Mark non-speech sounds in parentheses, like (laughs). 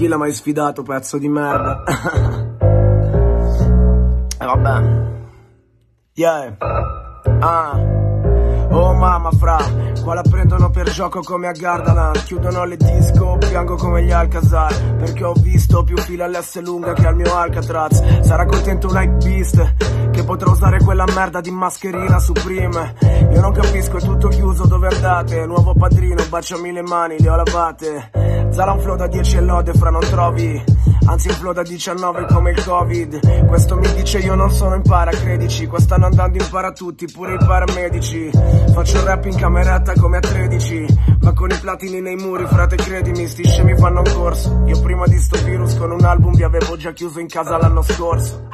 Chi l'ha mai sfidato, pezzo di merda? (laughs) E vabbè. Yeah. Ah. Oh mamma fra, qua la prendono per gioco come a Gardaland Chiudono le disco, piango come gli Alcazar Perché ho visto più fila all'S lunga che al mio Alcatraz Sarà contento un hype beast Che potrò usare quella merda di mascherina Supreme Io non capisco, è tutto chiuso, dove andate? Nuovo padrino, baciami le mani, le ho lavate Zala un flow da 10 e lode, fra non trovi. Anzi un flow da 19 come il covid. Questo mi dice io non sono in paracredici. Qua stanno andando in para tutti, pure i paramedici. Faccio rap in cameretta come a 13 Ma con i platini nei muri, frate credimi Sti scemi fanno un corso. Io prima di sto virus con un album vi avevo già chiuso in casa l'anno scorso!